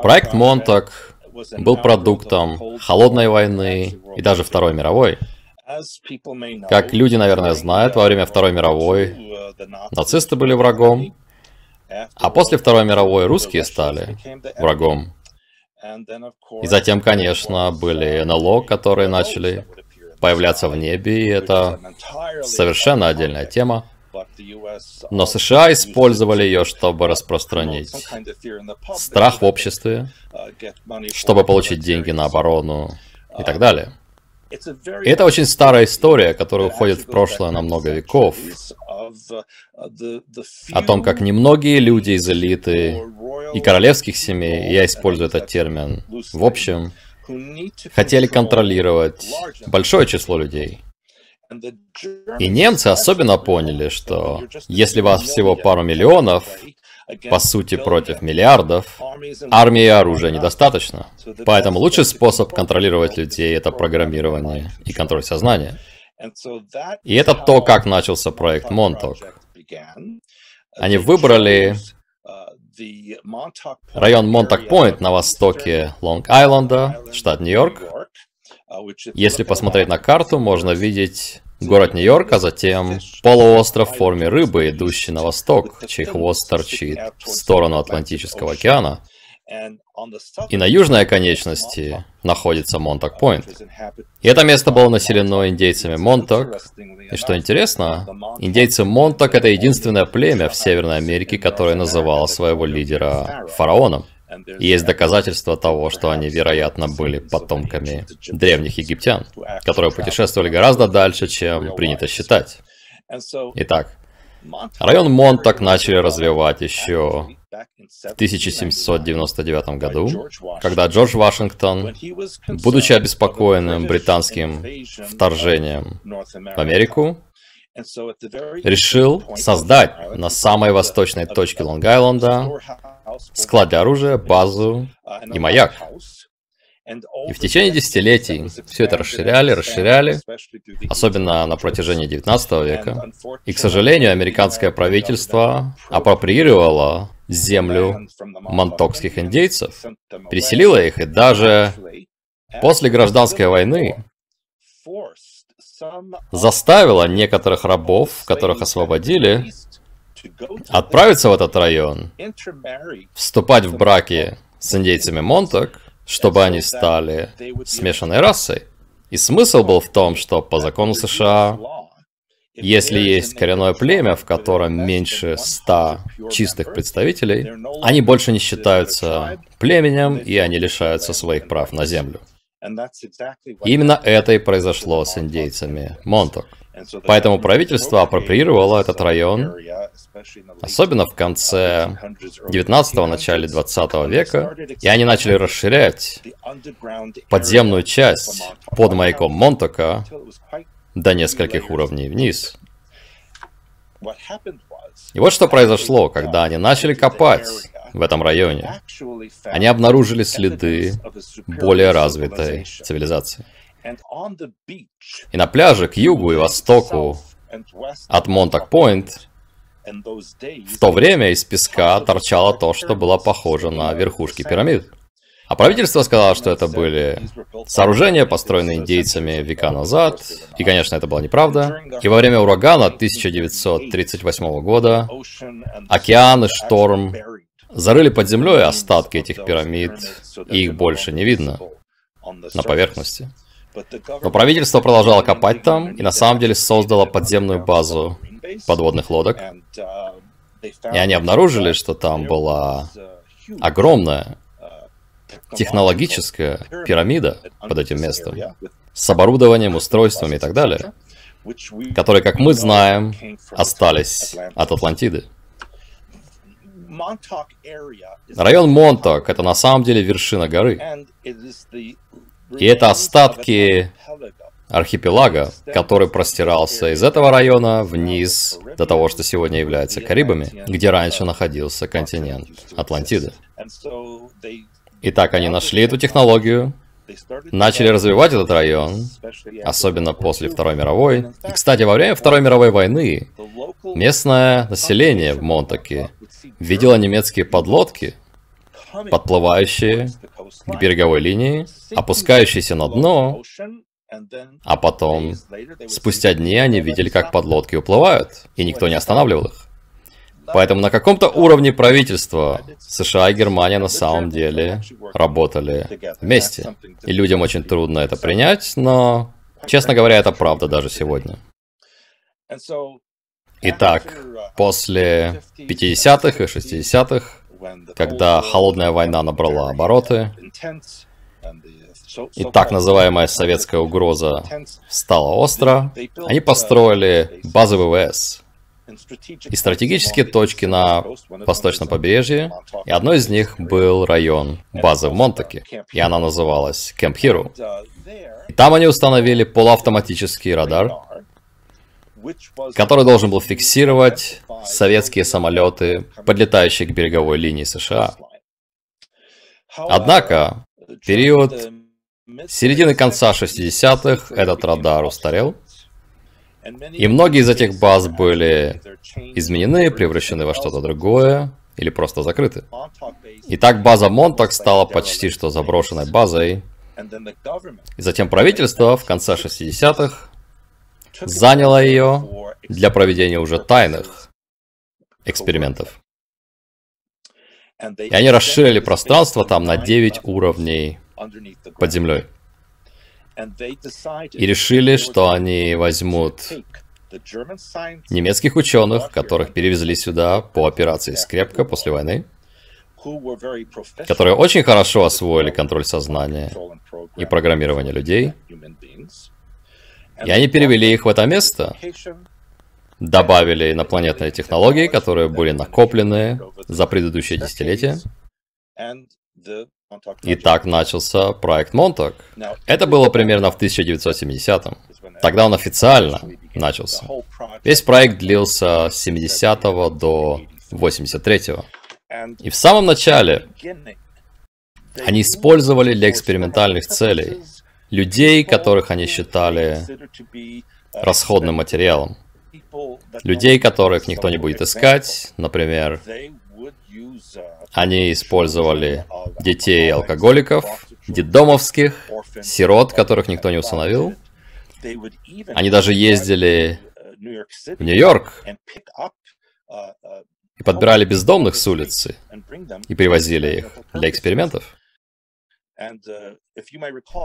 Проект Монтак был продуктом холодной войны и даже Второй мировой. Как люди, наверное, знают, во время Второй мировой нацисты были врагом, а после Второй мировой русские стали врагом. И затем, конечно, были НЛО, которые начали появляться в небе, и это совершенно отдельная тема. Но США использовали ее, чтобы распространить страх в обществе, чтобы получить деньги на оборону и так далее. Это очень старая история, которая уходит в прошлое на много веков. О том, как немногие люди из элиты и королевских семей, я использую этот термин, в общем, хотели контролировать большое число людей. И немцы особенно поняли, что если вас всего пару миллионов, по сути против миллиардов, армии и оружия недостаточно. Поэтому лучший способ контролировать людей — это программирование и контроль сознания. И это то, как начался проект Монток. Они выбрали район Монтак-Пойнт на востоке Лонг-Айленда, штат Нью-Йорк. Если посмотреть на карту, можно видеть город Нью-Йорк, а затем полуостров в форме рыбы, идущий на восток, чей хвост торчит в сторону Атлантического океана. И на южной оконечности находится Монтак-Пойнт. И это место было населено индейцами Монтак. И что интересно, индейцы Монтак это единственное племя в Северной Америке, которое называло своего лидера фараоном. Есть доказательства того, что они, вероятно, были потомками древних египтян, которые путешествовали гораздо дальше, чем принято считать. Итак, район Монтак начали развивать еще в 1799 году, когда Джордж Вашингтон, будучи обеспокоенным британским вторжением в Америку, решил создать на самой восточной точке Лонг-Айленда склад для оружия, базу и маяк. И в течение десятилетий все это расширяли, расширяли, особенно на протяжении 19 века. И, к сожалению, американское правительство апроприировало землю монтокских индейцев, переселило их и даже после гражданской войны заставило некоторых рабов, которых освободили, отправиться в этот район, вступать в браки с индейцами Монток, чтобы они стали смешанной расой. И смысл был в том, что по закону США, если есть коренное племя, в котором меньше ста чистых представителей, они больше не считаются племенем, и они лишаются своих прав на землю. Именно это и произошло с индейцами Монток. Поэтому правительство апроприировало этот район, особенно в конце 19-го, начале 20 века, и они начали расширять подземную часть под маяком Монтока до нескольких уровней вниз. И вот что произошло, когда они начали копать в этом районе. Они обнаружили следы более развитой цивилизации. И на пляже к югу и востоку от Монтак-Пойнт в то время из песка торчало то, что было похоже на верхушки пирамид. А правительство сказало, что это были сооружения, построенные индейцами века назад. И, конечно, это была неправда. И во время урагана 1938 года океан и шторм зарыли под землей остатки этих пирамид, и их больше не видно на поверхности. Но правительство продолжало копать там и на самом деле создало подземную базу подводных лодок. И они обнаружили, что там была огромная технологическая пирамида под этим местом с оборудованием, устройствами и так далее, которые, как мы знаем, остались от Атлантиды. Район Монток — это на самом деле вершина горы. И это остатки архипелага, который простирался из этого района вниз до того, что сегодня является Карибами, где раньше находился континент Атлантиды. Итак, они нашли эту технологию, начали развивать этот район, особенно после Второй мировой. И, кстати, во время Второй мировой войны местное население в Монтаке видело немецкие подлодки, подплывающие к береговой линии, опускающиеся на дно, а потом, спустя дни, они видели, как подлодки уплывают, и никто не останавливал их. Поэтому на каком-то уровне правительства США и Германия на самом деле работали вместе. И людям очень трудно это принять, но, честно говоря, это правда даже сегодня. Итак, после 50-х и 60-х, когда холодная война набрала обороты, и так называемая советская угроза стала остро, они построили базы ВВС и стратегические точки на восточном побережье, и одной из них был район базы в Монтаке, и она называлась Кэмп Хиру. И там они установили полуавтоматический радар, который должен был фиксировать советские самолеты, подлетающие к береговой линии США. Однако, период середины конца 60-х этот радар устарел, и многие из этих баз были изменены, превращены во что-то другое, или просто закрыты. Итак, база Монтак стала почти что заброшенной базой, и затем правительство в конце 60-х заняло ее для проведения уже тайных экспериментов. И они расширили пространство там на 9 уровней под землей. И решили, что они возьмут немецких ученых, которых перевезли сюда по операции «Скрепка» после войны, которые очень хорошо освоили контроль сознания и программирование людей, и они перевели их в это место, добавили инопланетные технологии, которые были накоплены за предыдущие десятилетия, и так начался проект Монтак. Это было примерно в 1970-м. Тогда он официально начался. Весь проект длился с 70 до 83 -го. И в самом начале они использовали для экспериментальных целей людей, которых они считали расходным материалом. Людей, которых никто не будет искать, например, они использовали детей алкоголиков, детдомовских, сирот, которых никто не установил. Они даже ездили в Нью-Йорк и подбирали бездомных с улицы и привозили их для экспериментов.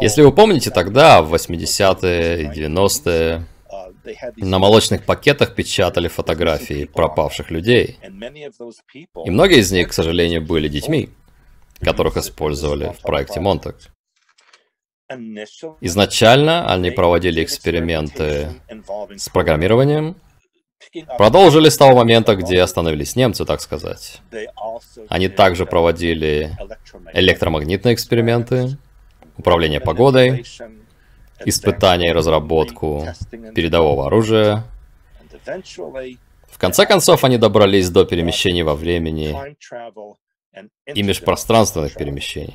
Если вы помните, тогда, в 80-е и 90-е, на молочных пакетах печатали фотографии пропавших людей. И многие из них, к сожалению, были детьми, которых использовали в проекте Монтак. Изначально они проводили эксперименты с программированием, продолжили с того момента, где остановились немцы, так сказать. Они также проводили электромагнитные эксперименты, управление погодой, испытания и разработку передового оружия. В конце концов, они добрались до перемещений во времени и межпространственных перемещений.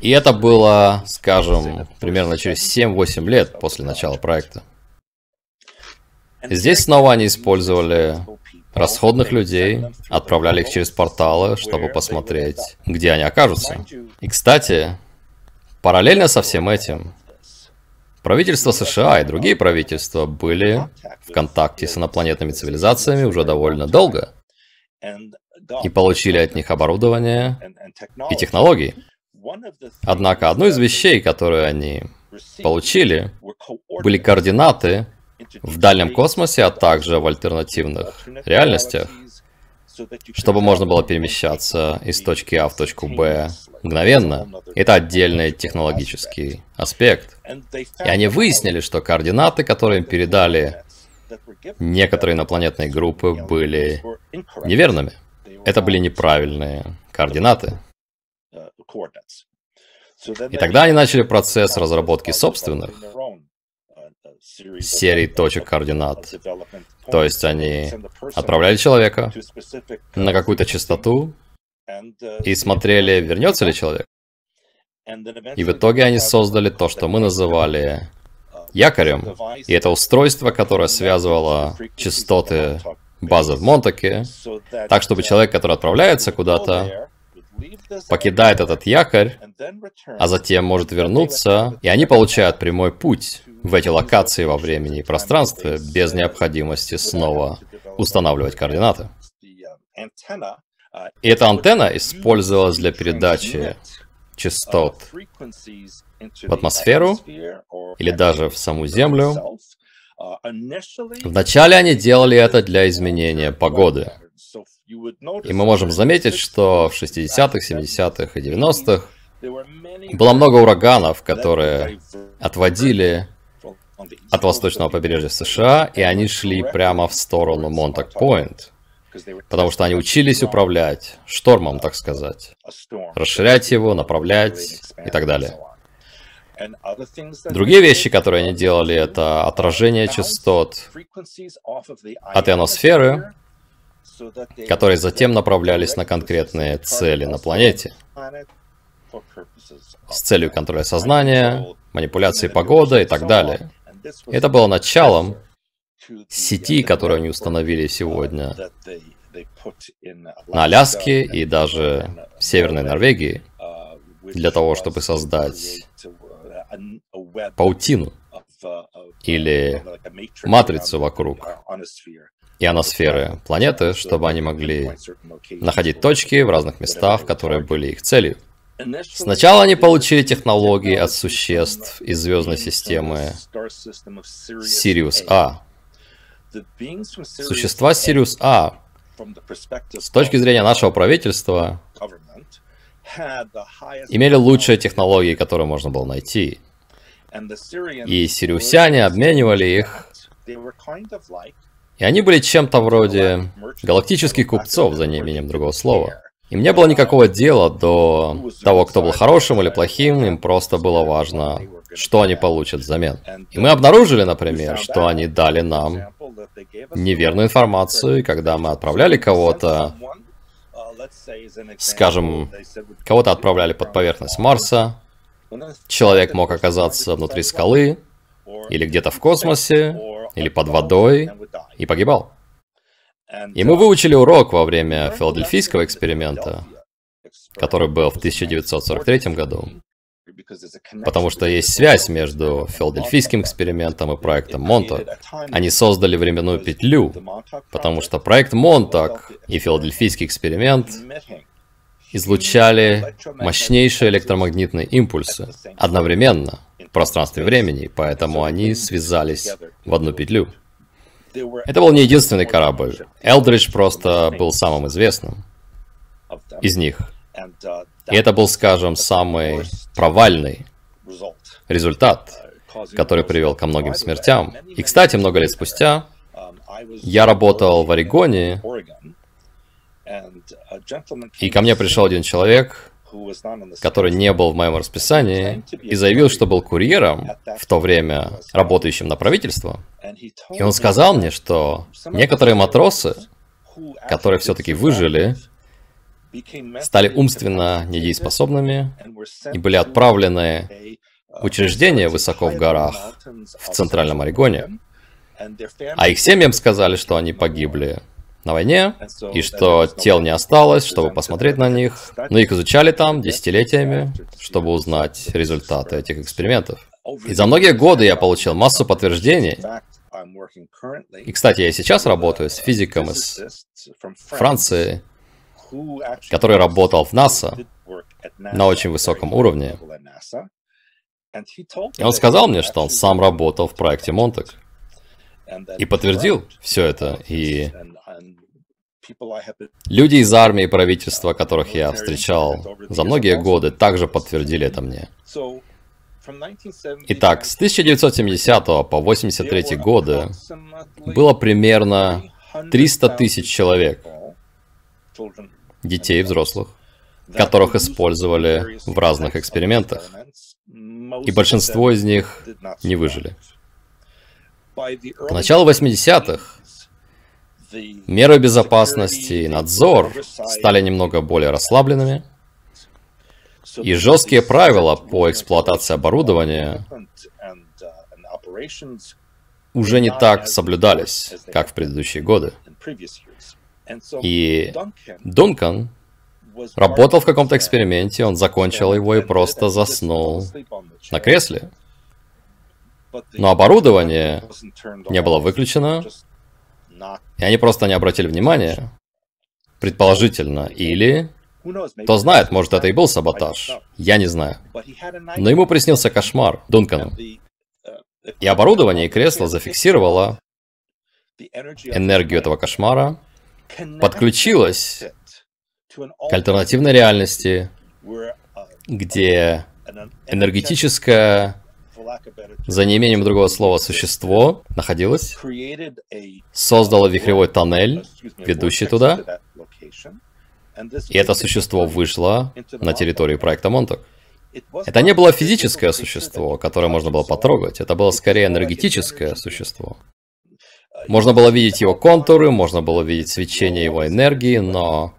И это было, скажем, примерно через 7-8 лет после начала проекта. Здесь снова они использовали расходных людей, отправляли их через порталы, чтобы посмотреть, где они окажутся. И, кстати, Параллельно со всем этим, правительство США и другие правительства были в контакте с инопланетными цивилизациями уже довольно долго и получили от них оборудование и технологии. Однако одной из вещей, которые они получили, были координаты в дальнем космосе, а также в альтернативных реальностях, чтобы можно было перемещаться из точки А в точку Б мгновенно. Это отдельный технологический аспект. И они выяснили, что координаты, которые им передали некоторые инопланетные группы, были неверными. Это были неправильные координаты. И тогда они начали процесс разработки собственных серий точек координат. То есть они отправляли человека на какую-то частоту и смотрели, вернется ли человек. И в итоге они создали то, что мы называли якорем. И это устройство, которое связывало частоты базы в Монтаке, так чтобы человек, который отправляется куда-то, покидает этот якорь, а затем может вернуться, и они получают прямой путь в эти локации во времени и пространстве без необходимости снова устанавливать координаты. И эта антенна использовалась для передачи частот в атмосферу или даже в саму Землю. Вначале они делали это для изменения погоды. И мы можем заметить, что в 60-х, 70-х и 90-х было много ураганов, которые отводили от восточного побережья США, и они шли прямо в сторону Монтак-Пойнт. Потому что они учились управлять штормом, так сказать. Расширять его, направлять и так далее. Другие вещи, которые они делали, это отражение частот от ионосферы, которые затем направлялись на конкретные цели на планете. С целью контроля сознания, манипуляции погоды и так далее. Это было началом сети, которую они установили сегодня на Аляске и даже в Северной Норвегии для того, чтобы создать паутину или матрицу вокруг ионосферы планеты, чтобы они могли находить точки в разных местах, которые были их целью. Сначала они получили технологии от существ из звездной системы Сириус А. Существа Сириус А, с точки зрения нашего правительства, имели лучшие технологии, которые можно было найти. И сириусяне обменивали их, и они были чем-то вроде галактических купцов, за неимением другого слова. Им не было никакого дела до того, кто был хорошим или плохим, им просто было важно, что они получат взамен. И мы обнаружили, например, что они дали нам неверную информацию, и когда мы отправляли кого-то, скажем, кого-то отправляли под поверхность Марса, человек мог оказаться внутри скалы, или где-то в космосе, или под водой, и погибал. И мы выучили урок во время филадельфийского эксперимента, который был в 1943 году. Потому что есть связь между филадельфийским экспериментом и проектом Монтак. Они создали временную петлю, потому что проект Монтак и филадельфийский эксперимент излучали мощнейшие электромагнитные импульсы одновременно в пространстве времени, поэтому они связались в одну петлю. Это был не единственный корабль. Элдридж просто был самым известным из них. И это был, скажем, самый провальный результат, который привел ко многим смертям. И, кстати, много лет спустя я работал в Орегоне, и ко мне пришел один человек, который не был в моем расписании, и заявил, что был курьером, в то время работающим на правительство. И он сказал мне, что некоторые матросы, которые все-таки выжили, стали умственно недееспособными и были отправлены в учреждения высоко в горах в Центральном Орегоне. А их семьям сказали, что они погибли на войне, и что тел не осталось, чтобы посмотреть на них. Но их изучали там десятилетиями, чтобы узнать результаты этих экспериментов. И за многие годы я получил массу подтверждений. И, кстати, я сейчас работаю с физиком из Франции, который работал в НАСА на очень высоком уровне. И он сказал мне, что он сам работал в проекте Монтек. И подтвердил все это. И люди из армии и правительства, которых я встречал за многие годы, также подтвердили это мне. Итак, с 1970 по 83 годы было примерно 300 тысяч человек, детей и взрослых, которых использовали в разных экспериментах. И большинство из них не выжили. К началу 80-х меры безопасности и надзор стали немного более расслабленными, и жесткие правила по эксплуатации оборудования уже не так соблюдались, как в предыдущие годы. И Дункан работал в каком-то эксперименте, он закончил его и просто заснул на кресле. Но оборудование не было выключено, и они просто не обратили внимания. Предположительно. Или... Кто знает, может это и был саботаж. Я не знаю. Но ему приснился кошмар, Дункану. И оборудование и кресло зафиксировало энергию этого кошмара, подключилось к альтернативной реальности, где энергетическое, за неимением другого слова, существо находилось, создало вихревой тоннель, ведущий туда, и это существо вышло на территорию проекта Монток. Это не было физическое существо, которое можно было потрогать, это было скорее энергетическое существо. Можно было видеть его контуры, можно было видеть свечение его энергии, но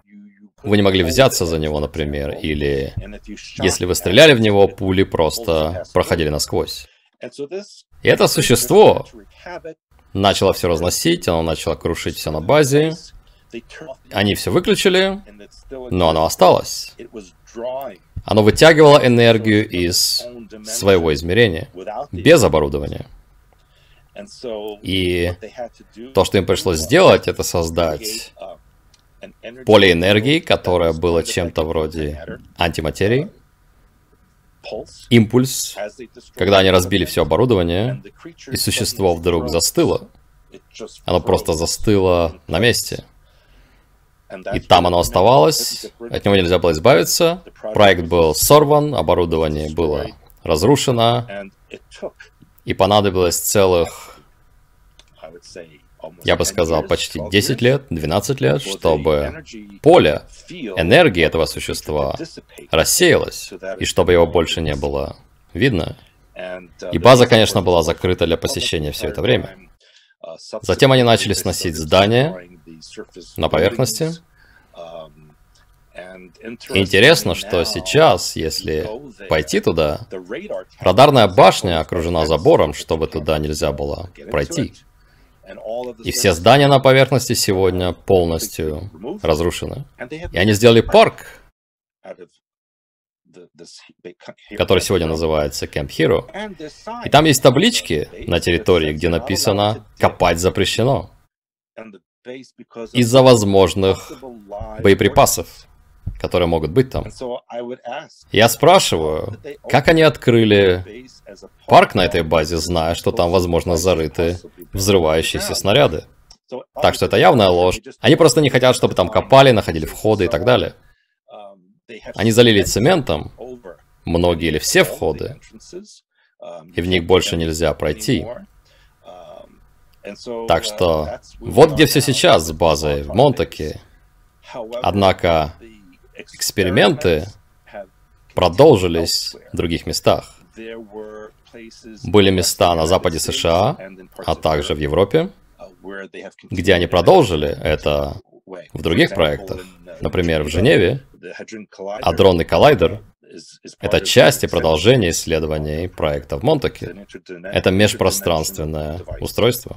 вы не могли взяться за него, например, или если вы стреляли в него, пули просто проходили насквозь. И это существо начало все разносить, оно начало крушить все на базе. Они все выключили, но оно осталось. Оно вытягивало энергию из своего измерения, без оборудования. И то, что им пришлось сделать, это создать поле энергии, которое было чем-то вроде антиматерии, импульс, когда они разбили все оборудование, и существо вдруг застыло. Оно просто застыло на месте. И там оно оставалось, от него нельзя было избавиться. Проект был сорван, оборудование было разрушено, и понадобилось целых, я бы сказал, почти 10 лет, 12 лет, чтобы поле энергии этого существа рассеялось, и чтобы его больше не было видно. И база, конечно, была закрыта для посещения все это время. Затем они начали сносить здания на поверхности. Интересно, что сейчас, если пойти туда, радарная башня окружена забором, чтобы туда нельзя было пройти. И все здания на поверхности сегодня полностью разрушены. И они сделали парк, который сегодня называется Camp Hero. И там есть таблички на территории, где написано «Копать запрещено» из-за возможных боеприпасов, которые могут быть там. Я спрашиваю, как они открыли парк на этой базе, зная, что там, возможно, зарыты взрывающиеся снаряды? Так что это явная ложь. Они просто не хотят, чтобы там копали, находили входы и так далее. Они залили цементом многие или все входы, и в них больше нельзя пройти. Так что вот где все сейчас с базой в Монтаке. Однако эксперименты продолжились в других местах. Были места на западе США, а также в Европе, где они продолжили это в других проектах. Например, в Женеве адронный коллайдер — это часть и продолжение исследований проекта в Монтаке. Это межпространственное устройство.